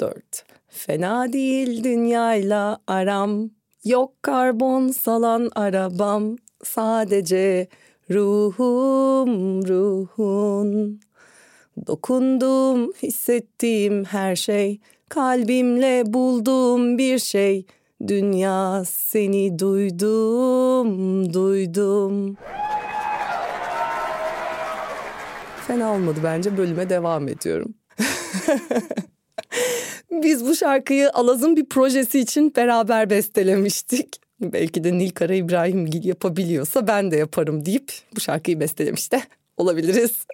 dört. Fena değil dünyayla aram. Yok karbon salan arabam. Sadece ruhum ruhun. Dokundum, hissettiğim her şey. Kalbimle bulduğum bir şey. Dünya seni duydum, duydum. Fena olmadı bence bölüme devam ediyorum. Biz bu şarkıyı Alaz'ın bir projesi için beraber bestelemiştik. Belki de Nilkara İbrahimgil yapabiliyorsa ben de yaparım deyip bu şarkıyı bestelemiş de olabiliriz.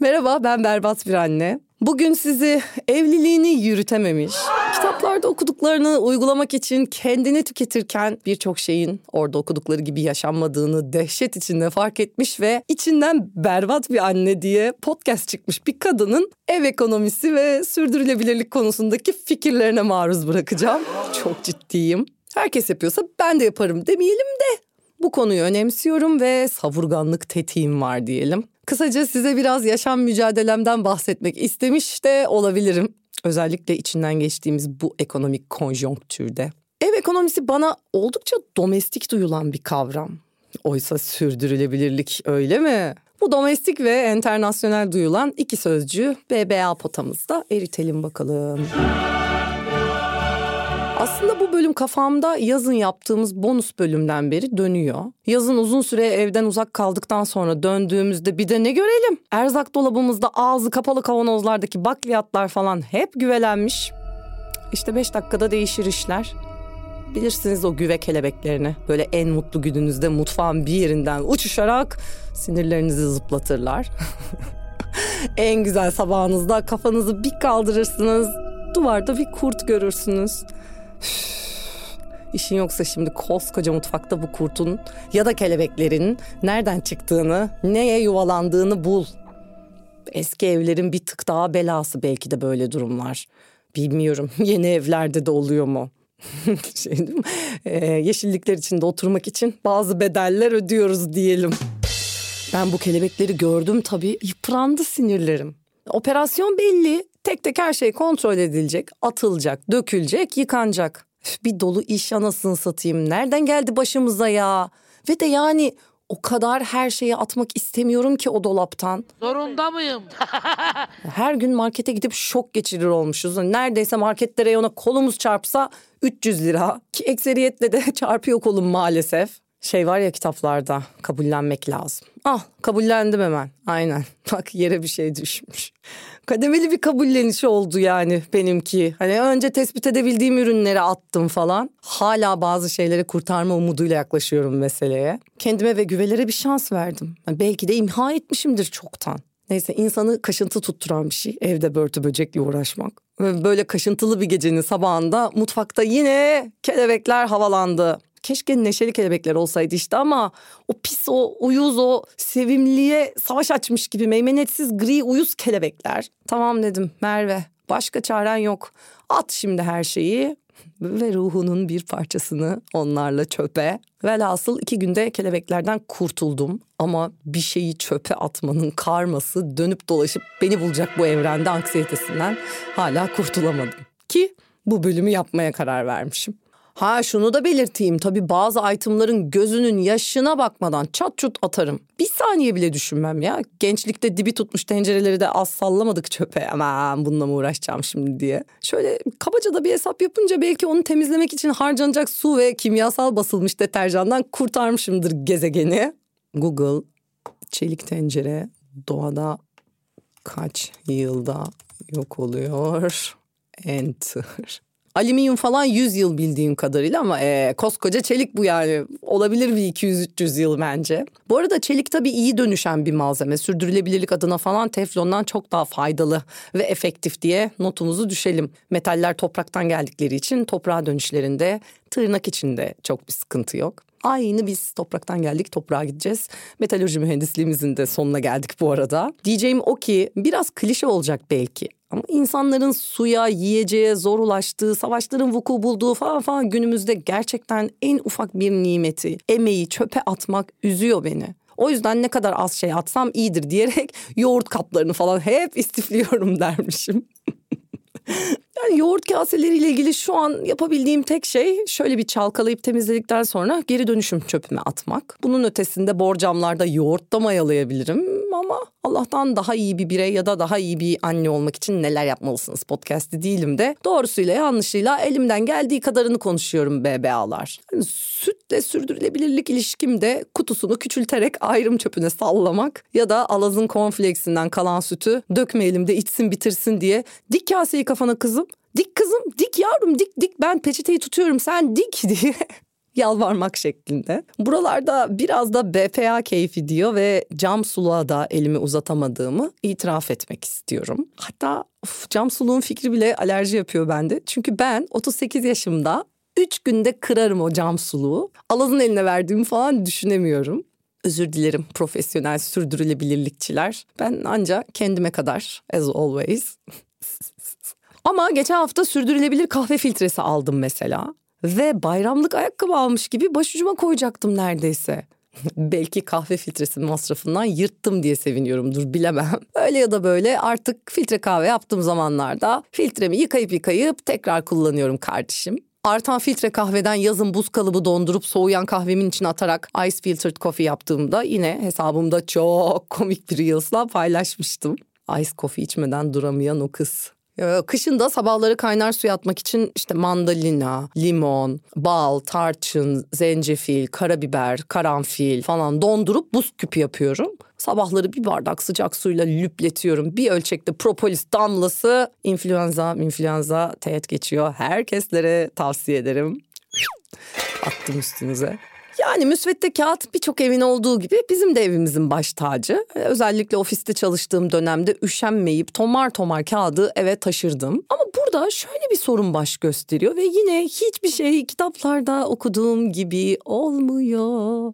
Merhaba ben Berbat bir anne. Bugün sizi evliliğini yürütememiş, kitaplarda okuduklarını uygulamak için kendini tüketirken birçok şeyin orada okudukları gibi yaşanmadığını dehşet içinde fark etmiş ve içinden berbat bir anne diye podcast çıkmış bir kadının ev ekonomisi ve sürdürülebilirlik konusundaki fikirlerine maruz bırakacağım. Çok ciddiyim. Herkes yapıyorsa ben de yaparım demeyelim de bu konuyu önemsiyorum ve savurganlık tetiğim var diyelim. Kısaca size biraz yaşam mücadelemden bahsetmek istemiş de olabilirim. Özellikle içinden geçtiğimiz bu ekonomik konjonktürde. Ev ekonomisi bana oldukça domestik duyulan bir kavram. Oysa sürdürülebilirlik öyle mi? Bu domestik ve enternasyonel duyulan iki sözcüğü BBA potamızda eritelim bakalım. Aslında bu bölüm kafamda yazın yaptığımız bonus bölümden beri dönüyor. Yazın uzun süre evden uzak kaldıktan sonra döndüğümüzde bir de ne görelim? Erzak dolabımızda ağzı kapalı kavanozlardaki bakliyatlar falan hep güvelenmiş. İşte beş dakikada değişir işler. Bilirsiniz o güve kelebeklerini. Böyle en mutlu gününüzde mutfağın bir yerinden uçuşarak sinirlerinizi zıplatırlar. en güzel sabahınızda kafanızı bir kaldırırsınız. Duvarda bir kurt görürsünüz. İşin yoksa şimdi koskoca mutfakta bu kurtun ya da kelebeklerin nereden çıktığını, neye yuvalandığını bul. Eski evlerin bir tık daha belası belki de böyle durumlar. Bilmiyorum yeni evlerde de oluyor mu? şey değil mi? Ee, yeşillikler içinde oturmak için bazı bedeller ödüyoruz diyelim. Ben bu kelebekleri gördüm tabii yıprandı sinirlerim. Operasyon belli. Tek tek her şey kontrol edilecek, atılacak, dökülecek, yıkanacak. Bir dolu iş anasını satayım. Nereden geldi başımıza ya? Ve de yani o kadar her şeyi atmak istemiyorum ki o dolaptan. Zorunda mıyım? her gün markete gidip şok geçirir olmuşuz. Neredeyse markette reyona kolumuz çarpsa 300 lira. Ki ekseriyetle de çarpıyor kolum maalesef. Şey var ya kitaplarda kabullenmek lazım. Ah kabullendim hemen aynen bak yere bir şey düşmüş. Kademeli bir kabulleniş oldu yani benimki. Hani önce tespit edebildiğim ürünleri attım falan. Hala bazı şeyleri kurtarma umuduyla yaklaşıyorum meseleye. Kendime ve güvelere bir şans verdim. Yani belki de imha etmişimdir çoktan. Neyse insanı kaşıntı tutturan bir şey evde börtü böcekle uğraşmak. Böyle kaşıntılı bir gecenin sabahında mutfakta yine kelebekler havalandı. Keşke neşeli kelebekler olsaydı işte ama o pis o uyuz o sevimliye savaş açmış gibi meymenetsiz gri uyuz kelebekler. Tamam dedim Merve başka çaren yok. At şimdi her şeyi ve ruhunun bir parçasını onlarla çöpe. Velhasıl iki günde kelebeklerden kurtuldum. Ama bir şeyi çöpe atmanın karması dönüp dolaşıp beni bulacak bu evrende anksiyetesinden hala kurtulamadım. Ki bu bölümü yapmaya karar vermişim. Ha şunu da belirteyim tabii bazı itemların gözünün yaşına bakmadan çat çut atarım. Bir saniye bile düşünmem ya. Gençlikte dibi tutmuş tencereleri de az sallamadık çöpe. Aman bununla mı uğraşacağım şimdi diye. Şöyle kabaca da bir hesap yapınca belki onu temizlemek için harcanacak su ve kimyasal basılmış deterjandan kurtarmışımdır gezegeni. Google çelik tencere doğada kaç yılda yok oluyor? Enter. Alüminyum falan 100 yıl bildiğim kadarıyla ama e, koskoca çelik bu yani. Olabilir bir 200-300 yıl bence. Bu arada çelik tabii iyi dönüşen bir malzeme. Sürdürülebilirlik adına falan teflondan çok daha faydalı ve efektif diye notumuzu düşelim. Metaller topraktan geldikleri için toprağa dönüşlerinde tırnak içinde çok bir sıkıntı yok. Aynı biz topraktan geldik toprağa gideceğiz. Metalurji mühendisliğimizin de sonuna geldik bu arada. Diyeceğim o ki biraz klişe olacak belki. Ama insanların suya, yiyeceğe zor ulaştığı, savaşların vuku bulduğu falan falan günümüzde gerçekten en ufak bir nimeti, emeği çöpe atmak üzüyor beni. O yüzden ne kadar az şey atsam iyidir diyerek yoğurt kaplarını falan hep istifliyorum dermişim. Yani yoğurt kaseleriyle ilgili şu an yapabildiğim tek şey şöyle bir çalkalayıp temizledikten sonra geri dönüşüm çöpüme atmak. Bunun ötesinde borcamlarda yoğurt da mayalayabilirim ama Allah'tan daha iyi bir birey ya da daha iyi bir anne olmak için neler yapmalısınız podcast'i değilim de doğrusuyla yanlışıyla elimden geldiği kadarını konuşuyorum BBA'lar. Yani sütle sürdürülebilirlik ilişkimde kutusunu küçülterek ayrım çöpüne sallamak ya da Alaz'ın cornflakesinden kalan sütü dökmeyelim de içsin bitirsin diye dik kaseyi kafana kızım. Dik kızım dik yavrum dik dik ben peçeteyi tutuyorum sen dik diye yalvarmak şeklinde. Buralarda biraz da BPA keyfi diyor ve cam suluğa da elimi uzatamadığımı itiraf etmek istiyorum. Hatta of, cam suluğun fikri bile alerji yapıyor bende. Çünkü ben 38 yaşımda 3 günde kırarım o cam suluğu. Alaz'ın eline verdiğimi falan düşünemiyorum. Özür dilerim profesyonel sürdürülebilirlikçiler. Ben anca kendime kadar as always. Ama geçen hafta sürdürülebilir kahve filtresi aldım mesela. Ve bayramlık ayakkabı almış gibi başucuma koyacaktım neredeyse. Belki kahve filtresi masrafından yırttım diye seviniyorumdur bilemem. Öyle ya da böyle artık filtre kahve yaptığım zamanlarda filtremi yıkayıp yıkayıp tekrar kullanıyorum kardeşim. Artan filtre kahveden yazın buz kalıbı dondurup soğuyan kahvemin içine atarak ice filtered coffee yaptığımda yine hesabımda çok komik bir reels'la paylaşmıştım. Ice coffee içmeden duramayan o kız. Ee, kışın da sabahları kaynar suya atmak için işte mandalina, limon, bal, tarçın, zencefil, karabiber, karanfil falan dondurup buz küpü yapıyorum. Sabahları bir bardak sıcak suyla lüpletiyorum. Bir ölçekte propolis damlası influenza, influenza teğet geçiyor. Herkeslere tavsiye ederim. Attım üstünüze. Yani müsvedde kağıt birçok evin olduğu gibi bizim de evimizin baş tacı. Özellikle ofiste çalıştığım dönemde üşenmeyip tomar tomar kağıdı eve taşırdım. Ama burada şöyle bir sorun baş gösteriyor ve yine hiçbir şey kitaplarda okuduğum gibi olmuyor.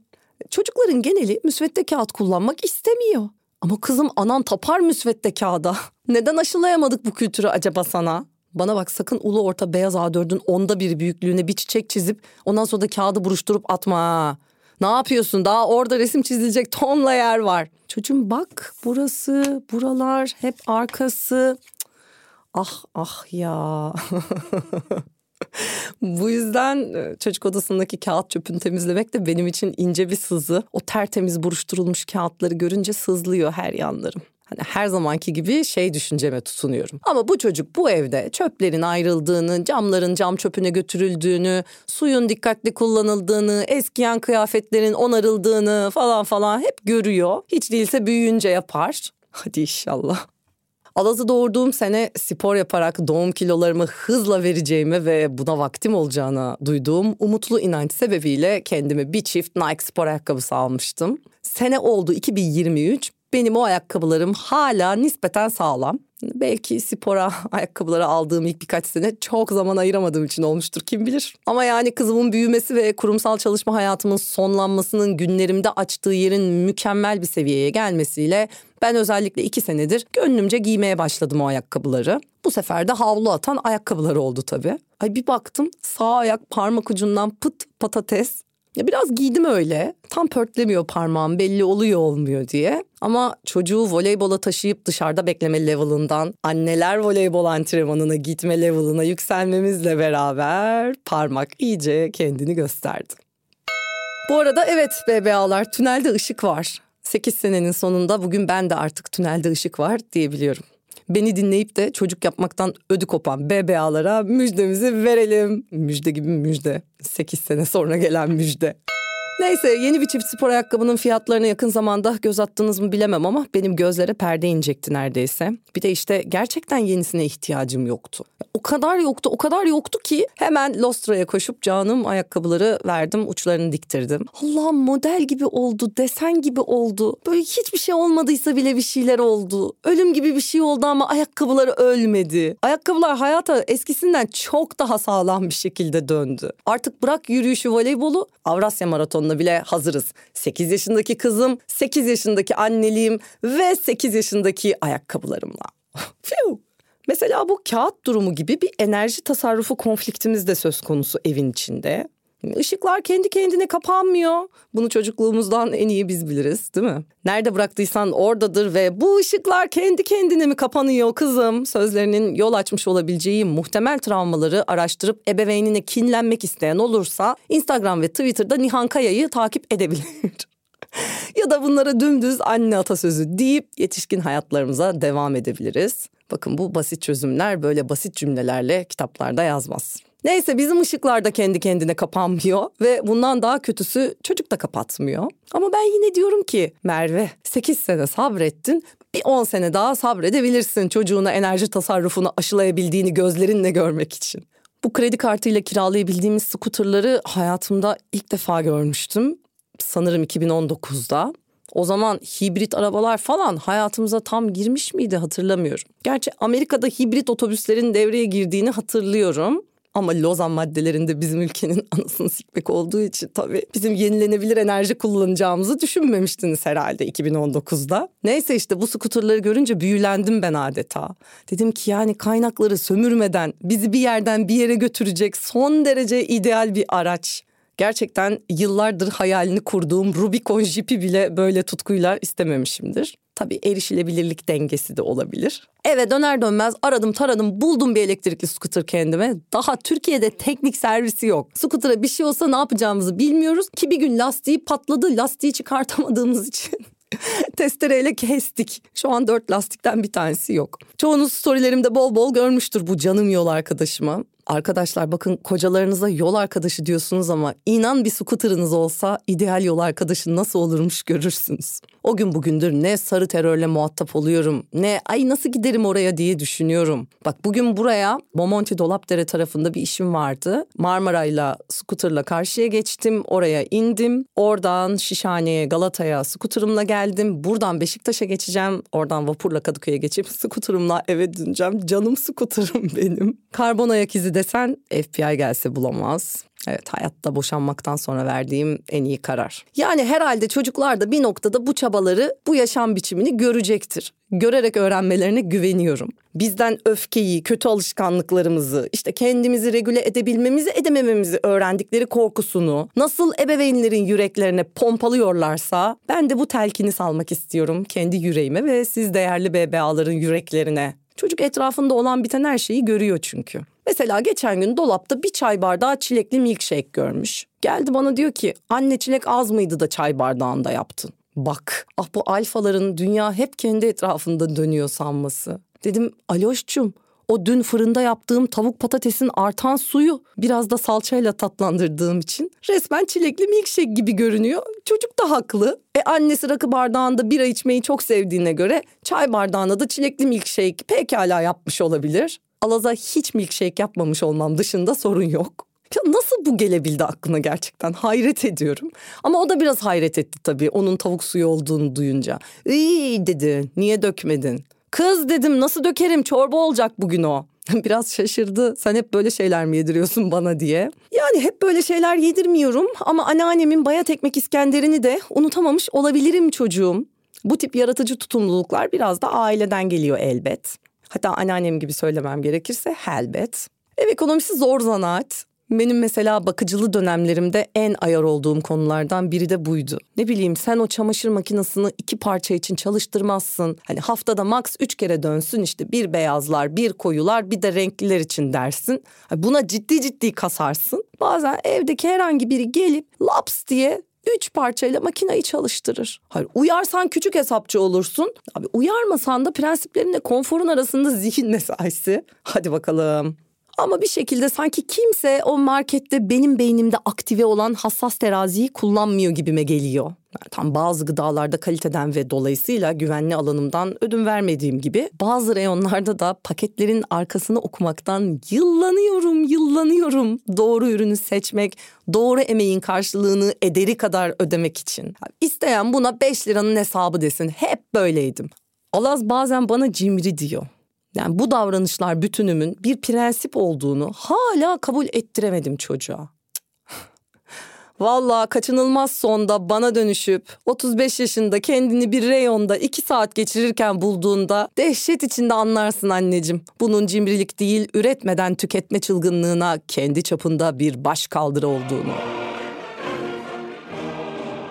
Çocukların geneli müsvedde kağıt kullanmak istemiyor. Ama kızım anan tapar müsvedde kağıda. Neden aşılayamadık bu kültürü acaba sana? Bana bak sakın ulu orta beyaz A4'ün onda bir büyüklüğüne bir çiçek çizip ondan sonra da kağıdı buruşturup atma. Ne yapıyorsun? Daha orada resim çizilecek tonla yer var. Çocuğum bak burası, buralar hep arkası. Ah ah ya. Bu yüzden e, çocuk odasındaki kağıt çöpünü temizlemek de benim için ince bir sızı. O tertemiz buruşturulmuş kağıtları görünce sızlıyor her yanlarım. Hani her zamanki gibi şey düşünceme tutunuyorum. Ama bu çocuk bu evde çöplerin ayrıldığını, camların cam çöpüne götürüldüğünü, suyun dikkatli kullanıldığını, eskiyen kıyafetlerin onarıldığını falan falan hep görüyor. Hiç değilse büyüyünce yapar. Hadi inşallah. Alaz'ı doğurduğum sene spor yaparak doğum kilolarımı hızla vereceğimi ve buna vaktim olacağına duyduğum umutlu inanç sebebiyle kendime bir çift Nike spor ayakkabısı almıştım. Sene oldu 2023 benim o ayakkabılarım hala nispeten sağlam. Belki spora ayakkabıları aldığım ilk birkaç sene çok zaman ayıramadığım için olmuştur kim bilir. Ama yani kızımın büyümesi ve kurumsal çalışma hayatımın sonlanmasının günlerimde açtığı yerin mükemmel bir seviyeye gelmesiyle ben özellikle iki senedir gönlümce giymeye başladım o ayakkabıları. Bu sefer de havlu atan ayakkabıları oldu tabii. Ay bir baktım sağ ayak parmak ucundan pıt patates ya biraz giydim öyle. Tam pörtlemiyor parmağım belli oluyor olmuyor diye. Ama çocuğu voleybola taşıyıp dışarıda bekleme level'ından anneler voleybol antrenmanına gitme level'ına yükselmemizle beraber parmak iyice kendini gösterdi. Bu arada evet BBA'lar tünelde ışık var. 8 senenin sonunda bugün ben de artık tünelde ışık var diyebiliyorum beni dinleyip de çocuk yapmaktan ödü kopan BBA'lara müjdemizi verelim. Müjde gibi müjde. 8 sene sonra gelen müjde. Neyse yeni bir çift spor ayakkabının fiyatlarına yakın zamanda göz attınız mı bilemem ama benim gözlere perde inecekti neredeyse. Bir de işte gerçekten yenisine ihtiyacım yoktu. O kadar yoktu o kadar yoktu ki hemen Lostra'ya koşup canım ayakkabıları verdim uçlarını diktirdim. Allah'ım model gibi oldu desen gibi oldu. Böyle hiçbir şey olmadıysa bile bir şeyler oldu. Ölüm gibi bir şey oldu ama ayakkabıları ölmedi. Ayakkabılar hayata eskisinden çok daha sağlam bir şekilde döndü. Artık bırak yürüyüşü voleybolu Avrasya Maratonu maratonuna bile hazırız. 8 yaşındaki kızım, 8 yaşındaki anneliğim ve 8 yaşındaki ayakkabılarımla. Mesela bu kağıt durumu gibi bir enerji tasarrufu konfliktimiz de söz konusu evin içinde. Işıklar kendi kendine kapanmıyor. Bunu çocukluğumuzdan en iyi biz biliriz değil mi? Nerede bıraktıysan oradadır ve bu ışıklar kendi kendine mi kapanıyor kızım? Sözlerinin yol açmış olabileceği muhtemel travmaları araştırıp ebeveynine kinlenmek isteyen olursa Instagram ve Twitter'da Nihan Kaya'yı takip edebilir. ya da bunlara dümdüz anne atasözü deyip yetişkin hayatlarımıza devam edebiliriz. Bakın bu basit çözümler böyle basit cümlelerle kitaplarda yazmaz. Neyse bizim ışıklar da kendi kendine kapanmıyor ve bundan daha kötüsü çocuk da kapatmıyor. Ama ben yine diyorum ki Merve 8 sene sabrettin bir 10 sene daha sabredebilirsin çocuğuna enerji tasarrufunu aşılayabildiğini gözlerinle görmek için. Bu kredi kartıyla kiralayabildiğimiz skuterları hayatımda ilk defa görmüştüm. Sanırım 2019'da. O zaman hibrit arabalar falan hayatımıza tam girmiş miydi hatırlamıyorum. Gerçi Amerika'da hibrit otobüslerin devreye girdiğini hatırlıyorum. Ama Lozan maddelerinde bizim ülkenin anasını sikmek olduğu için tabii bizim yenilenebilir enerji kullanacağımızı düşünmemiştiniz herhalde 2019'da. Neyse işte bu skuterları görünce büyülendim ben adeta. Dedim ki yani kaynakları sömürmeden bizi bir yerden bir yere götürecek son derece ideal bir araç. Gerçekten yıllardır hayalini kurduğum Rubicon jipi bile böyle tutkuyla istememişimdir. Tabii erişilebilirlik dengesi de olabilir. Eve döner dönmez aradım taradım buldum bir elektrikli scooter kendime. Daha Türkiye'de teknik servisi yok. Scooter'a bir şey olsa ne yapacağımızı bilmiyoruz. Ki bir gün lastiği patladı lastiği çıkartamadığımız için testereyle kestik. Şu an dört lastikten bir tanesi yok. Çoğunuz storylerimde bol bol görmüştür bu canım yol arkadaşımı. Arkadaşlar bakın kocalarınıza yol arkadaşı diyorsunuz ama inan bir scooter'ınız olsa ideal yol arkadaşı nasıl olurmuş görürsünüz. O gün bugündür ne sarı terörle muhatap oluyorum ne ay nasıl giderim oraya diye düşünüyorum. Bak bugün buraya Bomonti Dolapdere tarafında bir işim vardı. Marmaray'la scooter'la karşıya geçtim oraya indim. Oradan Şişhane'ye Galata'ya scooter'ımla geldim. Buradan Beşiktaş'a geçeceğim. Oradan vapurla Kadıköy'e geçip scooter'ımla eve döneceğim. Canım scooter'ım benim. Karbon ayak izi desen FBI gelse bulamaz. Evet hayatta boşanmaktan sonra verdiğim en iyi karar. Yani herhalde çocuklar da bir noktada bu çabaları, bu yaşam biçimini görecektir. Görerek öğrenmelerine güveniyorum. Bizden öfkeyi, kötü alışkanlıklarımızı, işte kendimizi regüle edebilmemizi, edemememizi öğrendikleri korkusunu nasıl ebeveynlerin yüreklerine pompalıyorlarsa ben de bu telkini salmak istiyorum kendi yüreğime ve siz değerli BBA'ların yüreklerine. Çocuk etrafında olan biten her şeyi görüyor çünkü. Mesela geçen gün dolapta bir çay bardağı çilekli milkshake görmüş. Geldi bana diyor ki anne çilek az mıydı da çay bardağında yaptın? Bak ah bu alfaların dünya hep kendi etrafında dönüyor sanması. Dedim Aloş'cum o dün fırında yaptığım tavuk patatesin artan suyu biraz da salçayla tatlandırdığım için resmen çilekli milkshake gibi görünüyor. Çocuk da haklı. E annesi rakı bardağında bira içmeyi çok sevdiğine göre çay bardağında da çilekli milkshake pekala yapmış olabilir. Alaz'a hiç milkshake yapmamış olmam dışında sorun yok. Ya nasıl bu gelebildi aklına gerçekten hayret ediyorum. Ama o da biraz hayret etti tabii onun tavuk suyu olduğunu duyunca. İyi dedi niye dökmedin? Kız dedim nasıl dökerim çorba olacak bugün o. Biraz şaşırdı. Sen hep böyle şeyler mi yediriyorsun bana diye. Yani hep böyle şeyler yedirmiyorum ama anneannemin bayat ekmek İskender'ini de unutamamış olabilirim çocuğum. Bu tip yaratıcı tutumluluklar biraz da aileden geliyor elbet. Hatta anneannem gibi söylemem gerekirse helbet. Ev ekonomisi zor zanaat. Benim mesela bakıcılı dönemlerimde en ayar olduğum konulardan biri de buydu. Ne bileyim sen o çamaşır makinesini iki parça için çalıştırmazsın. Hani haftada max üç kere dönsün işte bir beyazlar, bir koyular, bir de renkliler için dersin. Buna ciddi ciddi kasarsın. Bazen evdeki herhangi biri gelip laps diye üç parçayla makinayı çalıştırır. Hayır uyarsan küçük hesapçı olursun. Abi uyarmasan da prensiplerinle konforun arasında zihin mesaisi. Hadi bakalım. Ama bir şekilde sanki kimse o markette benim beynimde aktive olan hassas teraziyi kullanmıyor gibime geliyor. Tam bazı gıdalarda kaliteden ve dolayısıyla güvenli alanımdan ödün vermediğim gibi bazı reyonlarda da paketlerin arkasını okumaktan yıllanıyorum, yıllanıyorum. Doğru ürünü seçmek, doğru emeğin karşılığını ederi kadar ödemek için. İsteyen buna 5 liranın hesabı desin. Hep böyleydim. Alaz bazen bana cimri diyor. Yani bu davranışlar bütünümün bir prensip olduğunu hala kabul ettiremedim çocuğa. Valla kaçınılmaz sonda bana dönüşüp 35 yaşında kendini bir reyonda 2 saat geçirirken bulduğunda dehşet içinde anlarsın anneciğim. Bunun cimrilik değil üretmeden tüketme çılgınlığına kendi çapında bir baş kaldırı olduğunu.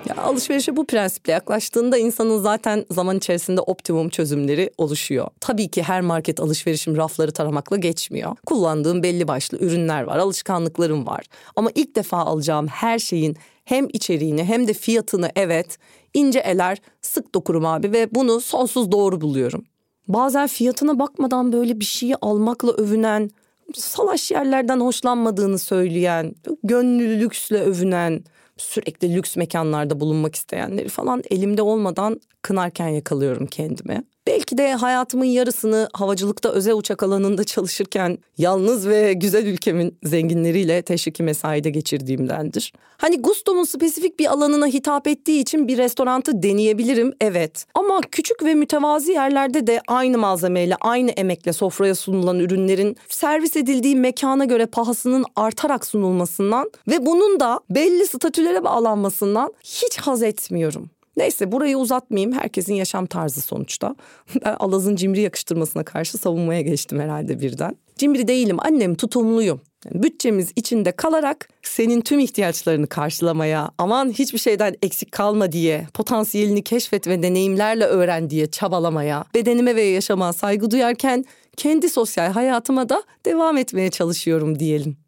Ya alışverişe bu prensiple yaklaştığında insanın zaten zaman içerisinde optimum çözümleri oluşuyor. Tabii ki her market alışverişim rafları taramakla geçmiyor. Kullandığım belli başlı ürünler var, alışkanlıklarım var. Ama ilk defa alacağım her şeyin hem içeriğini hem de fiyatını evet ince eler sık dokurum abi ve bunu sonsuz doğru buluyorum. Bazen fiyatına bakmadan böyle bir şeyi almakla övünen, salaş yerlerden hoşlanmadığını söyleyen, gönlü lüksle övünen, sürekli lüks mekanlarda bulunmak isteyenleri falan elimde olmadan kınarken yakalıyorum kendimi. Belki de hayatımın yarısını havacılıkta özel uçak alanında çalışırken yalnız ve güzel ülkemin zenginleriyle teşviki mesaide geçirdiğimdendir. Hani Gusto'nun spesifik bir alanına hitap ettiği için bir restorantı deneyebilirim evet. Ama küçük ve mütevazi yerlerde de aynı malzemeyle aynı emekle sofraya sunulan ürünlerin servis edildiği mekana göre pahasının artarak sunulmasından ve bunun da belli statülere bağlanmasından hiç haz etmiyorum. Neyse burayı uzatmayayım. Herkesin yaşam tarzı sonuçta. Ben Alaz'ın cimri yakıştırmasına karşı savunmaya geçtim herhalde birden. Cimri değilim annem tutumluyum. Yani bütçemiz içinde kalarak senin tüm ihtiyaçlarını karşılamaya, aman hiçbir şeyden eksik kalma diye, potansiyelini keşfet ve deneyimlerle öğren diye çabalamaya, bedenime ve yaşama saygı duyarken kendi sosyal hayatıma da devam etmeye çalışıyorum diyelim.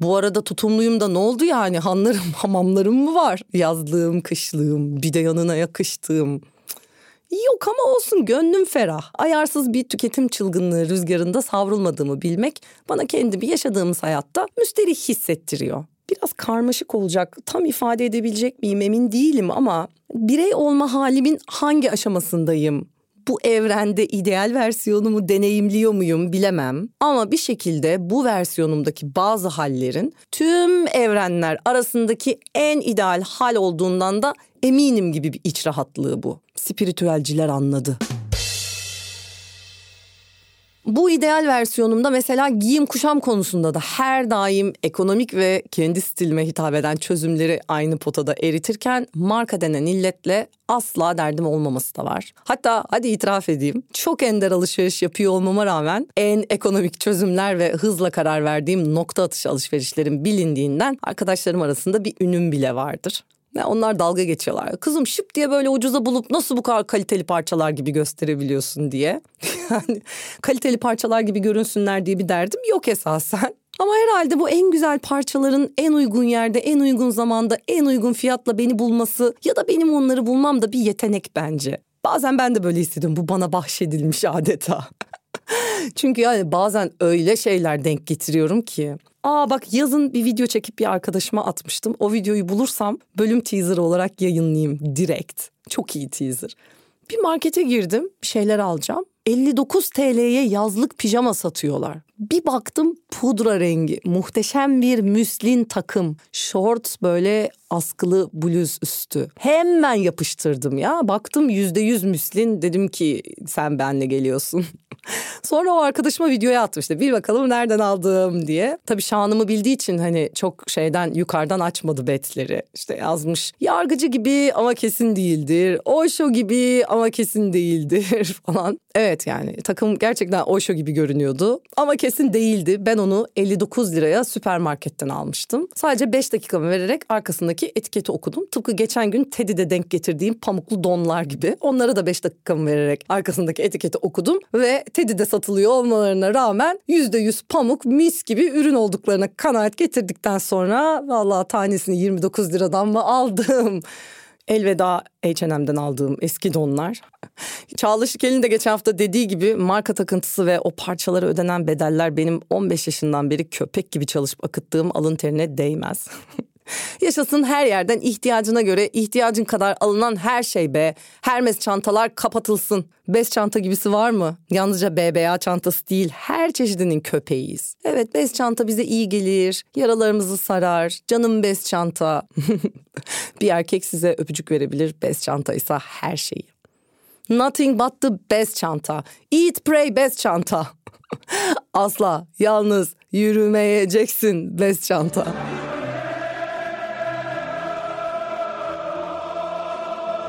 Bu arada tutumluyum da ne oldu yani hanlarım hamamlarım mı var? Yazlığım kışlığım bir de yanına yakıştığım. Yok ama olsun gönlüm ferah. Ayarsız bir tüketim çılgınlığı rüzgarında savrulmadığımı bilmek bana kendimi yaşadığımız hayatta müsterih hissettiriyor. Biraz karmaşık olacak, tam ifade edebilecek miyim emin değilim ama birey olma halimin hangi aşamasındayım? Bu evrende ideal versiyonumu deneyimliyor muyum bilemem. Ama bir şekilde bu versiyonumdaki bazı hallerin tüm evrenler arasındaki en ideal hal olduğundan da eminim gibi bir iç rahatlığı bu. Spiritüelciler anladı. Bu ideal versiyonumda mesela giyim kuşam konusunda da her daim ekonomik ve kendi stilime hitap eden çözümleri aynı potada eritirken marka denen illetle asla derdim olmaması da var. Hatta hadi itiraf edeyim çok ender alışveriş yapıyor olmama rağmen en ekonomik çözümler ve hızla karar verdiğim nokta atışı alışverişlerin bilindiğinden arkadaşlarım arasında bir ünüm bile vardır. Ne onlar dalga geçiyorlar. Kızım şıp diye böyle ucuza bulup nasıl bu kadar kaliteli parçalar gibi gösterebiliyorsun diye. yani kaliteli parçalar gibi görünsünler diye bir derdim yok esasen. Ama herhalde bu en güzel parçaların en uygun yerde, en uygun zamanda, en uygun fiyatla beni bulması ya da benim onları bulmam da bir yetenek bence. Bazen ben de böyle hissediyorum. Bu bana bahşedilmiş adeta. Çünkü yani bazen öyle şeyler denk getiriyorum ki. Aa bak yazın bir video çekip bir arkadaşıma atmıştım. O videoyu bulursam bölüm teaser olarak yayınlayayım direkt. Çok iyi teaser. Bir markete girdim bir şeyler alacağım. 59 TL'ye yazlık pijama satıyorlar. Bir baktım pudra rengi, muhteşem bir müslin takım, short böyle askılı bluz üstü. Hemen yapıştırdım ya. Baktım yüzde yüz müslin dedim ki sen benle geliyorsun. Sonra o arkadaşıma videoya atmıştı. Bir bakalım nereden aldım diye. Tabii şanımı bildiği için hani çok şeyden yukarıdan açmadı betleri. İşte yazmış yargıcı gibi ama kesin değildir. Oşo gibi ama kesin değildir falan. Evet yani takım gerçekten Oşo gibi görünüyordu ama kesin değildi. Ben onu 59 liraya süpermarketten almıştım. Sadece 5 dakikamı vererek arkasındaki etiketi okudum. Tıpkı geçen gün Teddy'de denk getirdiğim pamuklu donlar gibi. Onlara da 5 dakikamı vererek arkasındaki etiketi okudum ve Teddy'de satılıyor olmalarına rağmen %100 pamuk mis gibi ürün olduklarına kanaat getirdikten sonra vallahi tanesini 29 liradan mı aldım? Elveda H&M'den aldığım eski donlar. Çağla Şikel'in de geçen hafta dediği gibi marka takıntısı ve o parçalara ödenen bedeller benim 15 yaşından beri köpek gibi çalışıp akıttığım alın terine değmez. Yaşasın her yerden ihtiyacına göre ihtiyacın kadar alınan her şey be. Hermes çantalar kapatılsın. Bez çanta gibisi var mı? Yalnızca BBA çantası değil her çeşidinin köpeğiyiz. Evet bez çanta bize iyi gelir. Yaralarımızı sarar. Canım bez çanta. bir erkek size öpücük verebilir. Bez çanta ise her şeyi. Nothing but the best çanta. Eat, pray, best çanta. Asla yalnız yürümeyeceksin best çanta.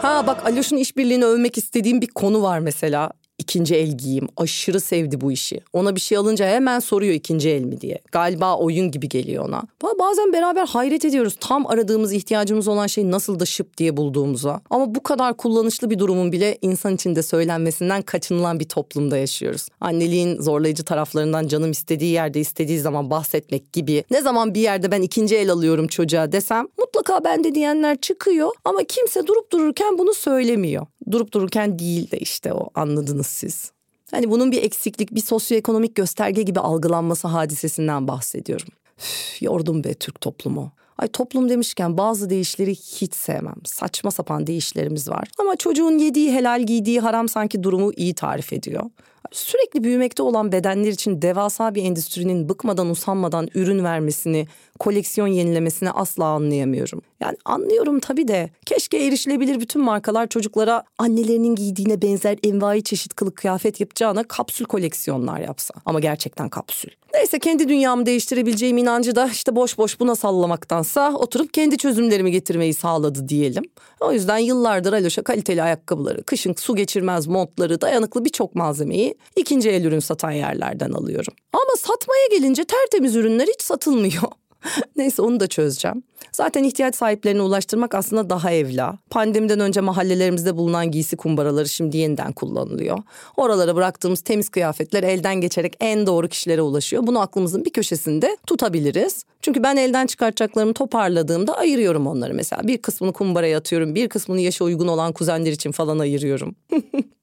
Ha bak Aloş'un işbirliğini övmek istediğim bir konu var mesela ikinci el giyeyim. Aşırı sevdi bu işi. Ona bir şey alınca hemen soruyor ikinci el mi diye. Galiba oyun gibi geliyor ona. Bazen beraber hayret ediyoruz. Tam aradığımız ihtiyacımız olan şey nasıl da şıp diye bulduğumuza. Ama bu kadar kullanışlı bir durumun bile insan içinde söylenmesinden kaçınılan bir toplumda yaşıyoruz. Anneliğin zorlayıcı taraflarından canım istediği yerde istediği zaman bahsetmek gibi. Ne zaman bir yerde ben ikinci el alıyorum çocuğa desem mutlaka bende diyenler çıkıyor ama kimse durup dururken bunu söylemiyor. Durup dururken değil de işte o anladınız siz. Hani bunun bir eksiklik, bir sosyoekonomik gösterge gibi algılanması hadisesinden bahsediyorum. Üf, yordum be Türk toplumu. Ay toplum demişken bazı değişleri hiç sevmem. Saçma sapan değişlerimiz var. Ama çocuğun yediği helal giydiği haram sanki durumu iyi tarif ediyor. Sürekli büyümekte olan bedenler için devasa bir endüstrinin bıkmadan usanmadan ürün vermesini, koleksiyon yenilemesini asla anlayamıyorum. Yani anlıyorum tabii de keşke erişilebilir bütün markalar çocuklara annelerinin giydiğine benzer envai çeşit kılık kıyafet yapacağına kapsül koleksiyonlar yapsa. Ama gerçekten kapsül. Neyse kendi dünyamı değiştirebileceğim inancı da işte boş boş buna sallamaktansa oturup kendi çözümlerimi getirmeyi sağladı diyelim. O yüzden yıllardır Aloş'a kaliteli ayakkabıları, kışın su geçirmez montları, dayanıklı birçok malzemeyi ikinci el ürün satan yerlerden alıyorum. Ama satmaya gelince tertemiz ürünler hiç satılmıyor. Neyse onu da çözeceğim. Zaten ihtiyaç sahiplerine ulaştırmak aslında daha evla. Pandemiden önce mahallelerimizde bulunan giysi kumbaraları şimdi yeniden kullanılıyor. Oralara bıraktığımız temiz kıyafetler elden geçerek en doğru kişilere ulaşıyor. Bunu aklımızın bir köşesinde tutabiliriz. Çünkü ben elden çıkartacaklarımı toparladığımda ayırıyorum onları mesela. Bir kısmını kumbaraya atıyorum, bir kısmını yaşa uygun olan kuzenler için falan ayırıyorum.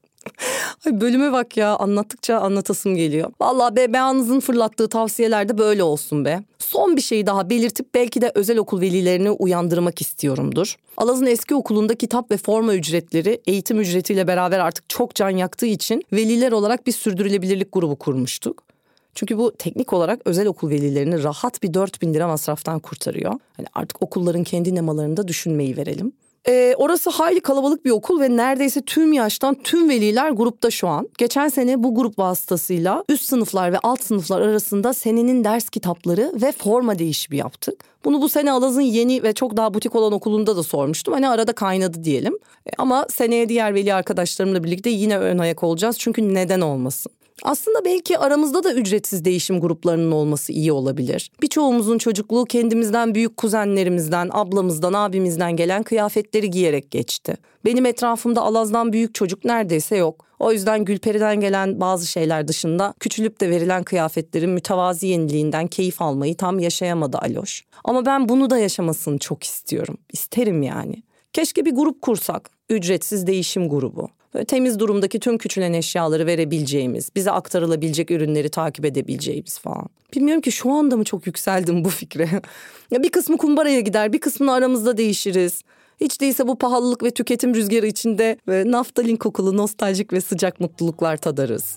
Ay bölüme bak ya anlattıkça anlatasım geliyor. Valla BBA'nızın fırlattığı tavsiyeler de böyle olsun be. Son bir şey daha belirtip belki de özel okul velilerini uyandırmak istiyorumdur. Alaz'ın eski okulunda kitap ve forma ücretleri eğitim ücretiyle beraber artık çok can yaktığı için veliler olarak bir sürdürülebilirlik grubu kurmuştuk. Çünkü bu teknik olarak özel okul velilerini rahat bir 4 bin lira masraftan kurtarıyor. Hani artık okulların kendi nemalarını da düşünmeyi verelim. Ee, orası hayli kalabalık bir okul ve neredeyse tüm yaştan tüm veliler grupta şu an. Geçen sene bu grup vasıtasıyla üst sınıflar ve alt sınıflar arasında senenin ders kitapları ve forma değişimi yaptık. Bunu bu sene Alaz'ın yeni ve çok daha butik olan okulunda da sormuştum. Hani arada kaynadı diyelim. E, ama seneye diğer veli arkadaşlarımla birlikte yine ön ayak olacağız. Çünkü neden olmasın? Aslında belki aramızda da ücretsiz değişim gruplarının olması iyi olabilir. Birçoğumuzun çocukluğu kendimizden büyük kuzenlerimizden, ablamızdan, abimizden gelen kıyafetleri giyerek geçti. Benim etrafımda Alaz'dan büyük çocuk neredeyse yok. O yüzden Gülperi'den gelen bazı şeyler dışında küçülüp de verilen kıyafetlerin mütevazi yeniliğinden keyif almayı tam yaşayamadı Aloş. Ama ben bunu da yaşamasını çok istiyorum. İsterim yani. Keşke bir grup kursak. Ücretsiz değişim grubu. Böyle temiz durumdaki tüm küçülen eşyaları verebileceğimiz, bize aktarılabilecek ürünleri takip edebileceğimiz falan. Bilmiyorum ki şu anda mı çok yükseldim bu fikre. ya bir kısmı kumbaraya gider, bir kısmını aramızda değişiriz. Hiç değilse bu pahalılık ve tüketim rüzgarı içinde ve naftalin kokulu nostaljik ve sıcak mutluluklar tadarız.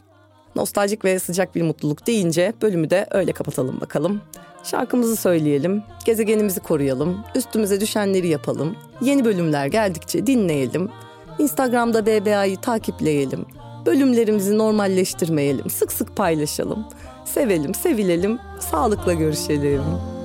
Nostaljik ve sıcak bir mutluluk deyince bölümü de öyle kapatalım bakalım. Şarkımızı söyleyelim, gezegenimizi koruyalım, üstümüze düşenleri yapalım. Yeni bölümler geldikçe dinleyelim. Instagram'da BBA'yı takipleyelim. Bölümlerimizi normalleştirmeyelim, sık sık paylaşalım. Sevelim, sevilelim, sağlıkla görüşelim.